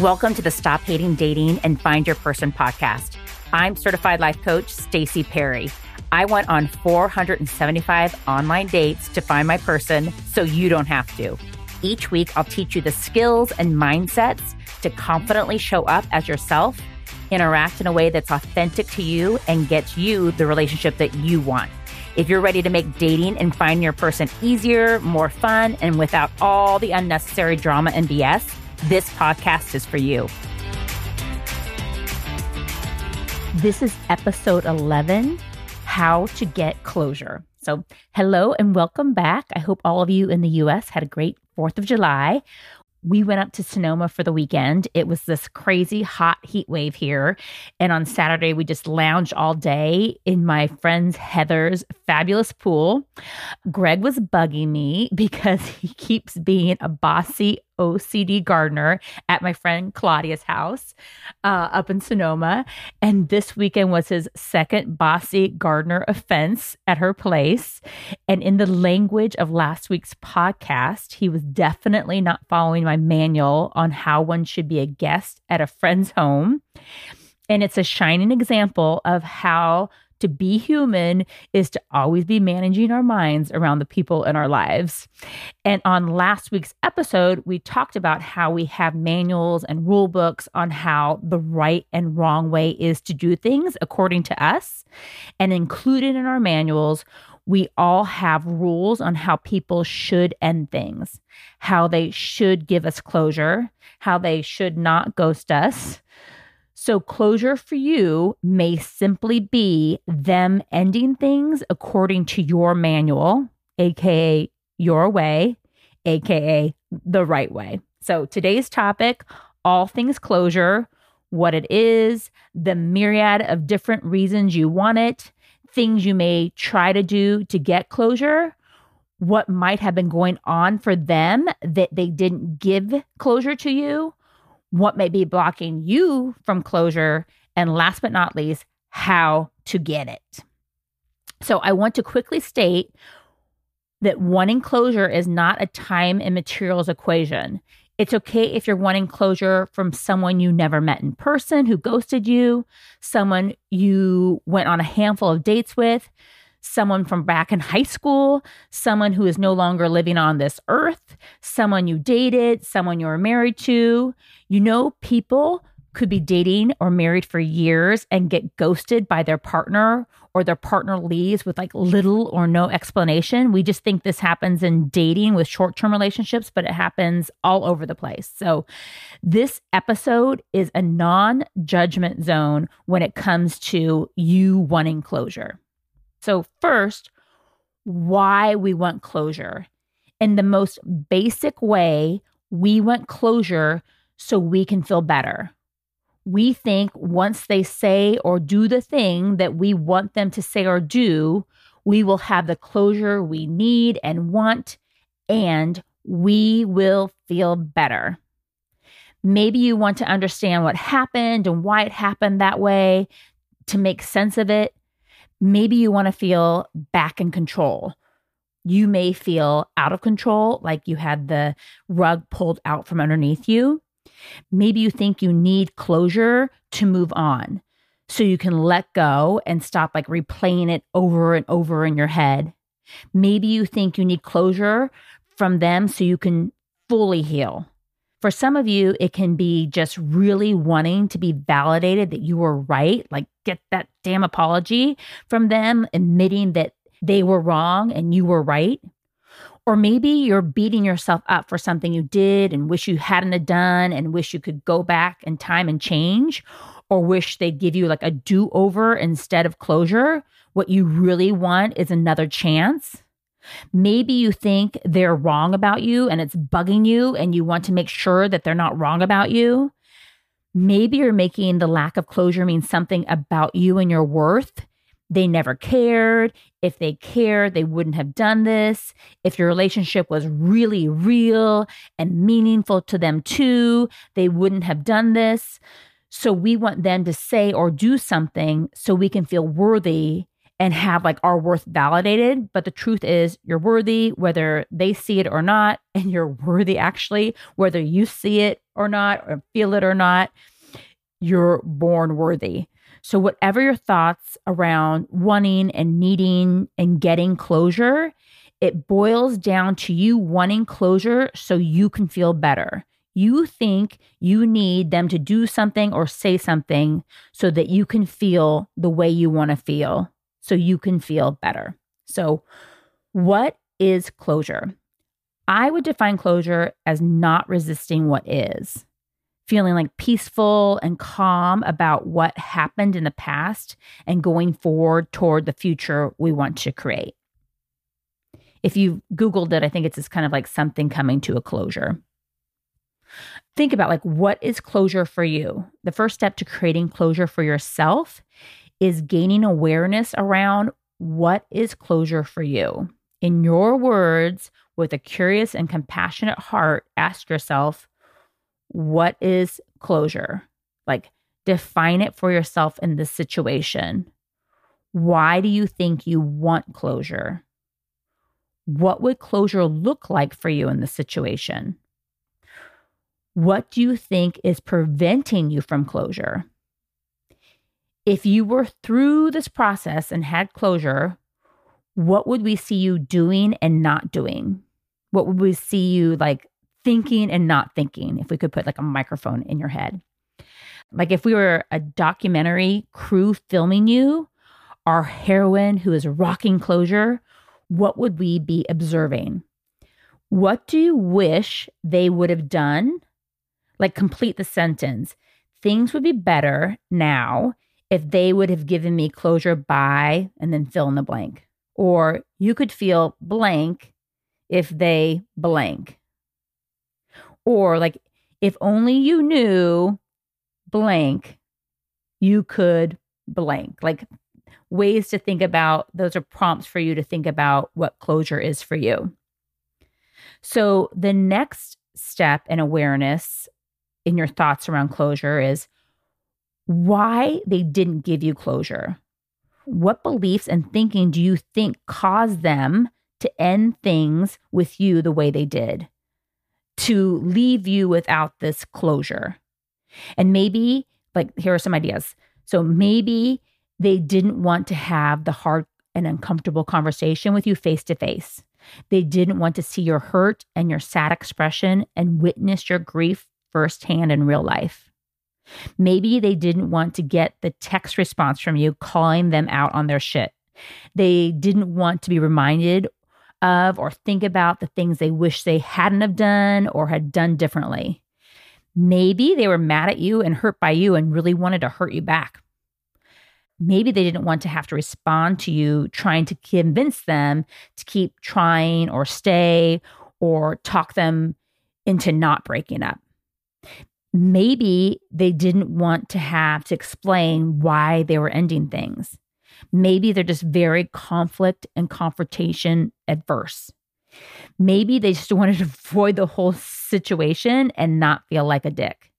Welcome to the Stop Hating Dating and Find Your Person podcast. I'm certified life coach Stacy Perry. I went on 475 online dates to find my person so you don't have to. Each week, I'll teach you the skills and mindsets to confidently show up as yourself, interact in a way that's authentic to you, and gets you the relationship that you want. If you're ready to make dating and finding your person easier, more fun, and without all the unnecessary drama and BS, this podcast is for you. This is episode 11 How to Get Closure. So, hello and welcome back. I hope all of you in the US had a great 4th of July we went up to Sonoma for the weekend. It was this crazy hot heat wave here. And on Saturday, we just lounged all day in my friend's Heather's fabulous pool. Greg was bugging me because he keeps being a bossy OCD gardener at my friend Claudia's house uh, up in Sonoma. And this weekend was his second bossy gardener offense at her place. And in the language of last week's podcast, he was definitely not following my manual on how one should be a guest at a friend's home. And it's a shining example of how to be human is to always be managing our minds around the people in our lives. And on last week's episode, we talked about how we have manuals and rule books on how the right and wrong way is to do things according to us. And included in our manuals, we all have rules on how people should end things, how they should give us closure, how they should not ghost us so, closure for you may simply be them ending things according to your manual, AKA your way, AKA the right way. So, today's topic all things closure, what it is, the myriad of different reasons you want it, things you may try to do to get closure, what might have been going on for them that they didn't give closure to you what may be blocking you from closure, and last but not least, how to get it. So, I want to quickly state that wanting closure is not a time and materials equation. It's okay if you're wanting closure from someone you never met in person who ghosted you, someone you went on a handful of dates with, someone from back in high school, someone who is no longer living on this earth, someone you dated, someone you were married to. You know, people could be dating or married for years and get ghosted by their partner or their partner leaves with like little or no explanation. We just think this happens in dating with short term relationships, but it happens all over the place. So, this episode is a non judgment zone when it comes to you wanting closure. So, first, why we want closure. In the most basic way, we want closure so we can feel better. We think once they say or do the thing that we want them to say or do, we will have the closure we need and want, and we will feel better. Maybe you want to understand what happened and why it happened that way to make sense of it. Maybe you want to feel back in control. You may feel out of control, like you had the rug pulled out from underneath you. Maybe you think you need closure to move on so you can let go and stop like replaying it over and over in your head. Maybe you think you need closure from them so you can fully heal. For some of you, it can be just really wanting to be validated that you were right, like get that damn apology from them, admitting that they were wrong and you were right. Or maybe you're beating yourself up for something you did and wish you hadn't done and wish you could go back in time and change, or wish they'd give you like a do over instead of closure. What you really want is another chance. Maybe you think they're wrong about you and it's bugging you, and you want to make sure that they're not wrong about you. Maybe you're making the lack of closure mean something about you and your worth. They never cared. If they cared, they wouldn't have done this. If your relationship was really real and meaningful to them too, they wouldn't have done this. So we want them to say or do something so we can feel worthy and have like our worth validated. But the truth is, you're worthy whether they see it or not. And you're worthy actually, whether you see it or not, or feel it or not. You're born worthy. So, whatever your thoughts around wanting and needing and getting closure, it boils down to you wanting closure so you can feel better. You think you need them to do something or say something so that you can feel the way you want to feel, so you can feel better. So, what is closure? I would define closure as not resisting what is, feeling like peaceful and calm about what happened in the past and going forward toward the future we want to create. If you Googled it, I think it's just kind of like something coming to a closure think about like what is closure for you the first step to creating closure for yourself is gaining awareness around what is closure for you. In your words with a curious and compassionate heart ask yourself what is closure? Like define it for yourself in this situation. Why do you think you want closure? What would closure look like for you in this situation? What do you think is preventing you from closure? If you were through this process and had closure, what would we see you doing and not doing? What would we see you like thinking and not thinking if we could put like a microphone in your head? Like if we were a documentary crew filming you, our heroine who is rocking closure, what would we be observing? What do you wish they would have done like complete the sentence. Things would be better now if they would have given me closure by and then fill in the blank. Or you could feel blank if they blank. Or like if only you knew blank, you could blank. Like ways to think about those are prompts for you to think about what closure is for you. So the next step in awareness in your thoughts around closure is why they didn't give you closure. What beliefs and thinking do you think caused them to end things with you the way they did? To leave you without this closure. And maybe, like, here are some ideas. So maybe they didn't want to have the hard and uncomfortable conversation with you face to face. They didn't want to see your hurt and your sad expression and witness your grief firsthand in real life. Maybe they didn't want to get the text response from you calling them out on their shit. They didn't want to be reminded of or think about the things they wish they hadn't have done or had done differently. Maybe they were mad at you and hurt by you and really wanted to hurt you back. Maybe they didn't want to have to respond to you trying to convince them to keep trying or stay or talk them into not breaking up maybe they didn't want to have to explain why they were ending things. Maybe they're just very conflict and confrontation adverse. Maybe they just wanted to avoid the whole situation and not feel like a dick.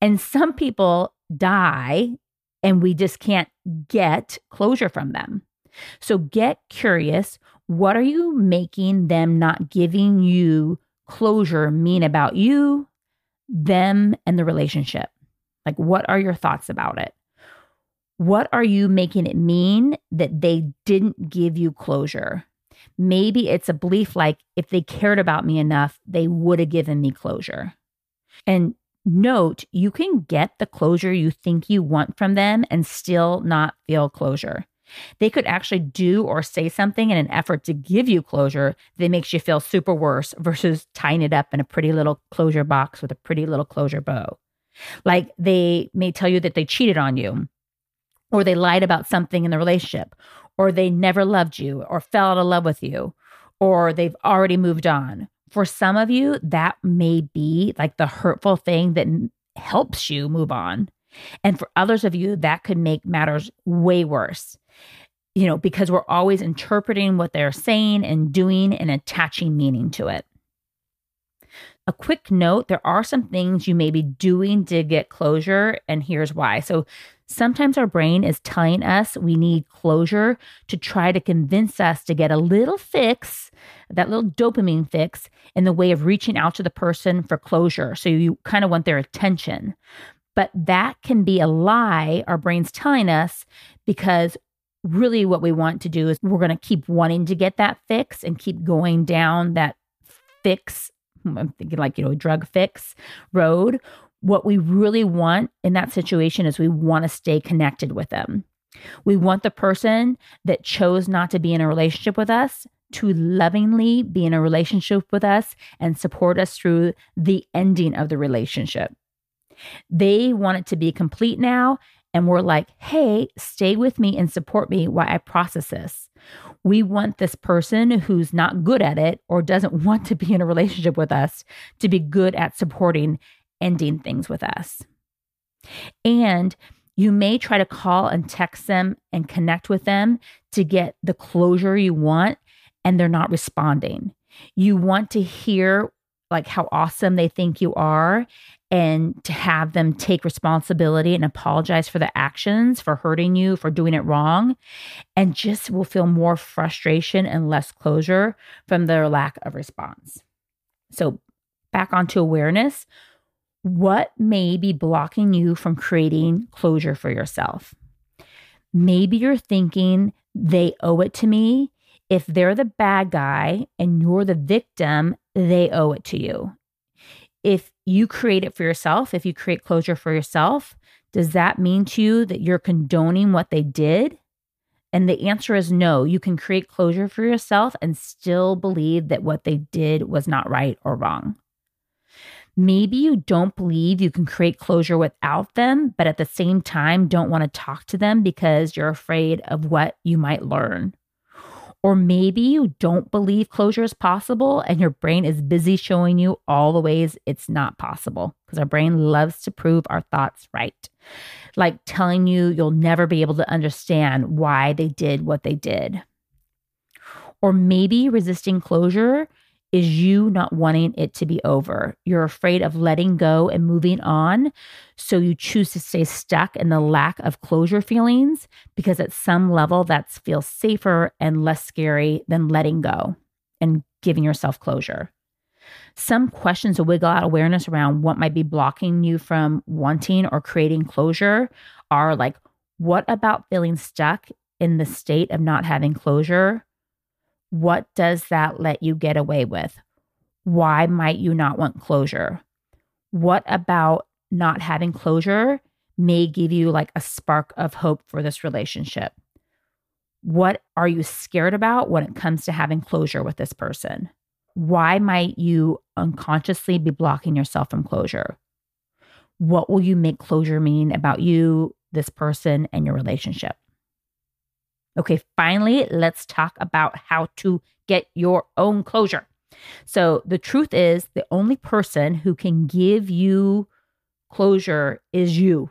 And some people die and we just can't get closure from them. So get curious. What are you making them not giving you closure mean about you, them and the relationship. Like, what are your thoughts about it? What are you making it mean that they didn't give you closure? Maybe it's a belief like if they cared about me enough, they would have given me closure. And note, you can get the closure you think you want from them and still not feel closure. They could actually do or say something in an effort to give you closure that makes you feel super worse versus tying it up in a pretty little closure box with a pretty little closure bow. Like they may tell you that they cheated on you, or they lied about something in the relationship, or they never loved you, or fell out of love with you, or they've already moved on. For some of you, that may be like the hurtful thing that helps you move on. And for others of you, that could make matters way worse you know, because we're always interpreting what they're saying and doing and attaching meaning to it. A quick note there are some things you may be doing to get closure, and here's why. So, Sometimes our brain is telling us we need closure to try to convince us to get a little fix, that little dopamine fix, in the way of reaching out to the person for closure. So you kind of want their attention. But that can be a lie our brain's telling us because really what we want to do is we're going to keep wanting to get that fix and keep going down that fix I'm thinking like, you know, drug fix road. What we really want in that situation is we want to stay connected with them. We want the person that chose not to be in a relationship with us to lovingly be in a relationship with us and support us through the ending of the relationship. They want it to be complete now. And we're like, hey, stay with me and support me while I process this. We want this person who's not good at it or doesn't want to be in a relationship with us to be good at supporting ending things with us. And you may try to call and text them and connect with them to get the closure you want, and they're not responding. You want to hear like how awesome they think you are and to have them take responsibility and apologize for the actions, for hurting you, for doing it wrong, and just will feel more frustration and less closure from their lack of response. So, back onto awareness. What may be blocking you from creating closure for yourself? Maybe you're thinking they owe it to me. If they're the bad guy and you're the victim, they owe it to you. If you create it for yourself, if you create closure for yourself, does that mean to you that you're condoning what they did? And the answer is no. You can create closure for yourself and still believe that what they did was not right or wrong. Maybe you don't believe you can create closure without them, but at the same time, don't want to talk to them because you're afraid of what you might learn. Or maybe you don't believe closure is possible and your brain is busy showing you all the ways it's not possible because our brain loves to prove our thoughts right. Like telling you you'll never be able to understand why they did what they did. Or maybe resisting closure is you not wanting it to be over. You're afraid of letting go and moving on. So you choose to stay stuck in the lack of closure feelings because at some level that feels safer and less scary than letting go and giving yourself closure. Some questions to wiggle out awareness around what might be blocking you from wanting or creating closure are like, what about feeling stuck in the state of not having closure? What does that let you get away with? Why might you not want closure? What about not having closure may give you like a spark of hope for this relationship? What are you scared about when it comes to having closure with this person? Why might you unconsciously be blocking yourself from closure? What will you make closure mean about you, this person, and your relationship? Okay, finally, let's talk about how to get your own closure. So, the truth is, the only person who can give you closure is you.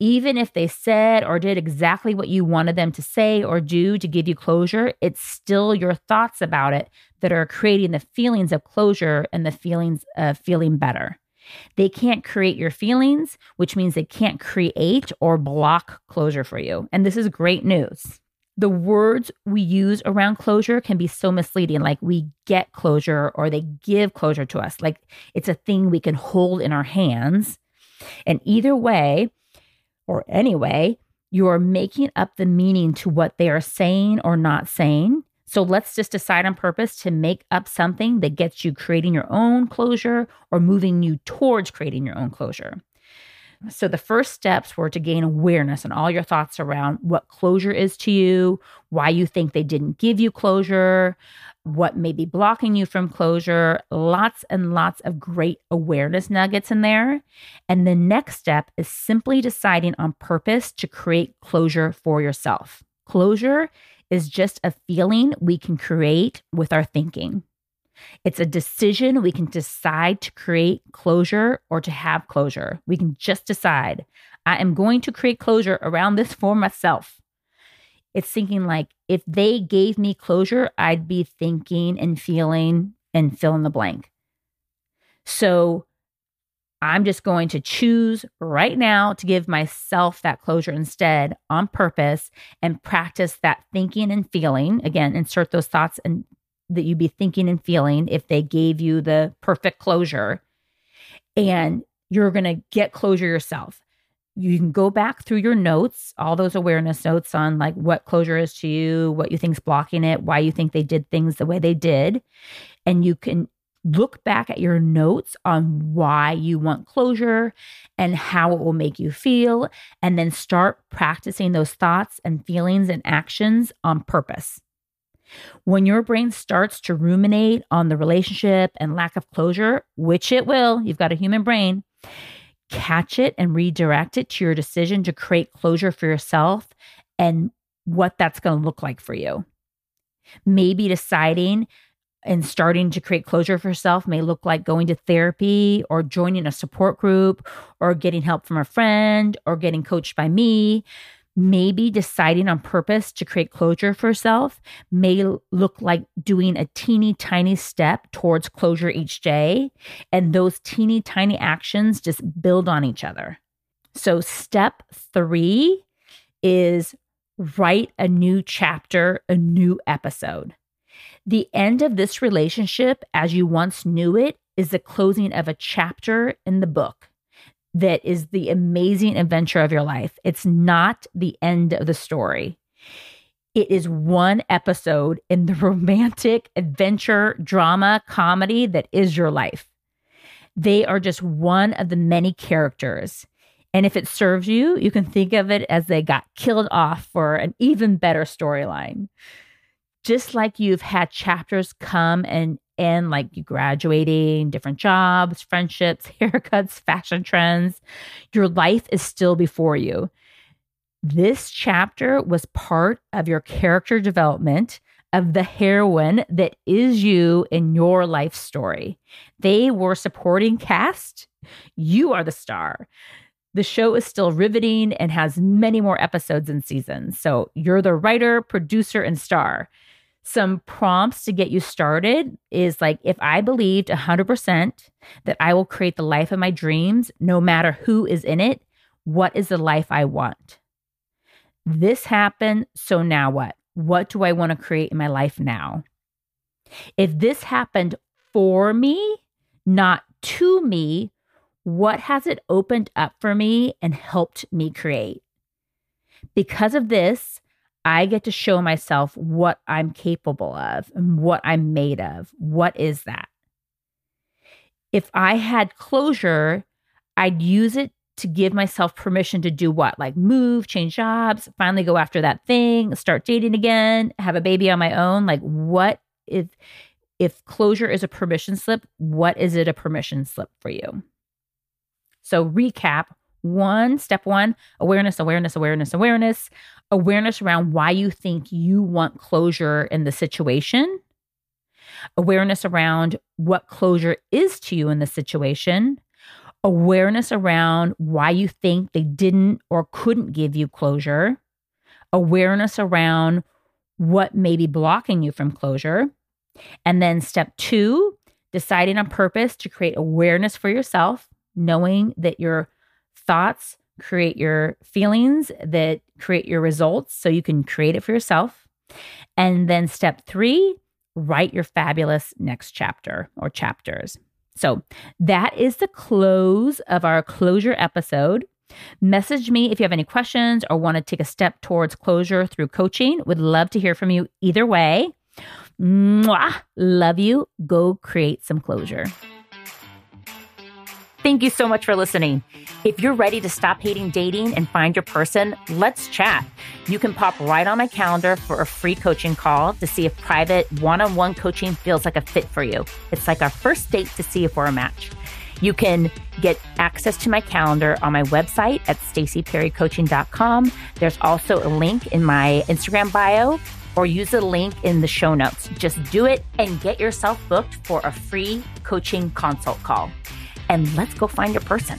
Even if they said or did exactly what you wanted them to say or do to give you closure, it's still your thoughts about it that are creating the feelings of closure and the feelings of feeling better. They can't create your feelings, which means they can't create or block closure for you. And this is great news the words we use around closure can be so misleading. Like we get closure or they give closure to us. Like it's a thing we can hold in our hands. And either way, or anyway, you're making up the meaning to what they are saying or not saying. So let's just decide on purpose to make up something that gets you creating your own closure or moving you towards creating your own closure. So the first steps were to gain awareness and all your thoughts around what closure is to you, why you think they didn't give you closure, what may be blocking you from closure. Lots and lots of great awareness nuggets in there. And the next step is simply deciding on purpose to create closure for yourself. Closure is just a feeling we can create with our thinking. It's a decision we can decide to create closure or to have closure. We can just decide, I am going to create closure around this for myself. It's thinking like if they gave me closure, I'd be thinking and feeling and fill in the blank. So I'm just going to choose right now to give myself that closure instead on purpose and practice that thinking and feeling. Again, insert those thoughts and that you'd be thinking and feeling if they gave you the perfect closure. And you're going to get closure yourself. You can go back through your notes, all those awareness notes on like what closure is to you, what you think's blocking it, why you think they did things the way they did. And you can look back at your notes on why you want closure and how it will make you feel, and then start practicing those thoughts and feelings and actions on purpose. When your brain starts to ruminate on the relationship and lack of closure, which it will, you've got a human brain, catch it and redirect it to your decision to create closure for yourself and what that's going to look like for you. Maybe deciding and starting to create closure for yourself may look like going to therapy or joining a support group or getting help from a friend or getting coached by me. Maybe deciding on purpose to create closure for yourself may look like doing a teeny tiny step towards closure each day. And those teeny tiny actions just build on each other. So, step three is write a new chapter, a new episode. The end of this relationship, as you once knew it, is the closing of a chapter in the book that is the amazing adventure of your life. It's not the end of the story. It is one episode in the romantic adventure drama comedy that is your life. They are just one of the many characters. And if it serves you, you can think of it as they got killed off for an even better storyline just like you've had chapters come and end, like you graduating, different jobs, friendships, haircuts, fashion trends, your life is still before you. This chapter was part of your character development of the heroine that is you in your life story. They were supporting cast. You are the star. The show is still riveting and has many more episodes and seasons. So you're the writer, producer, and star some prompts to get you started is like if I believed 100% that I will create the life of my dreams, no matter who is in it, what is the life I want? This happened, so now what? What do I want to create in my life now? If this happened for me, not to me, what has it opened up for me and helped me create? Because of this, I get to show myself what I'm capable of and what I'm made of. What is that? If I had closure, I'd use it to give myself permission to do what? Like move, change jobs, finally go after that thing, start dating again, have a baby on my own. Like what if if closure is a permission slip, what is it a permission slip for you? So recap, one, step 1, awareness, awareness, awareness, awareness. Awareness around why you think you want closure in the situation, awareness around what closure is to you in the situation, awareness around why you think they didn't or couldn't give you closure, awareness around what may be blocking you from closure. And then step two, deciding on purpose to create awareness for yourself, knowing that your thoughts, create your feelings that create your results so you can create it for yourself. And then step three, write your fabulous next chapter or chapters. So that is the close of our closure episode. Message me if you have any questions or want to take a step towards closure through coaching. Would love to hear from you either way. Mwah! Love you. Go create some closure. Thank you so much for listening. If you're ready to stop hating dating and find your person, let's chat. You can pop right on my calendar for a free coaching call to see if private one on one coaching feels like a fit for you. It's like our first date to see if we're a match. You can get access to my calendar on my website at stacyperrycoaching.com. There's also a link in my Instagram bio or use the link in the show notes. Just do it and get yourself booked for a free coaching consult call and let's go find your person.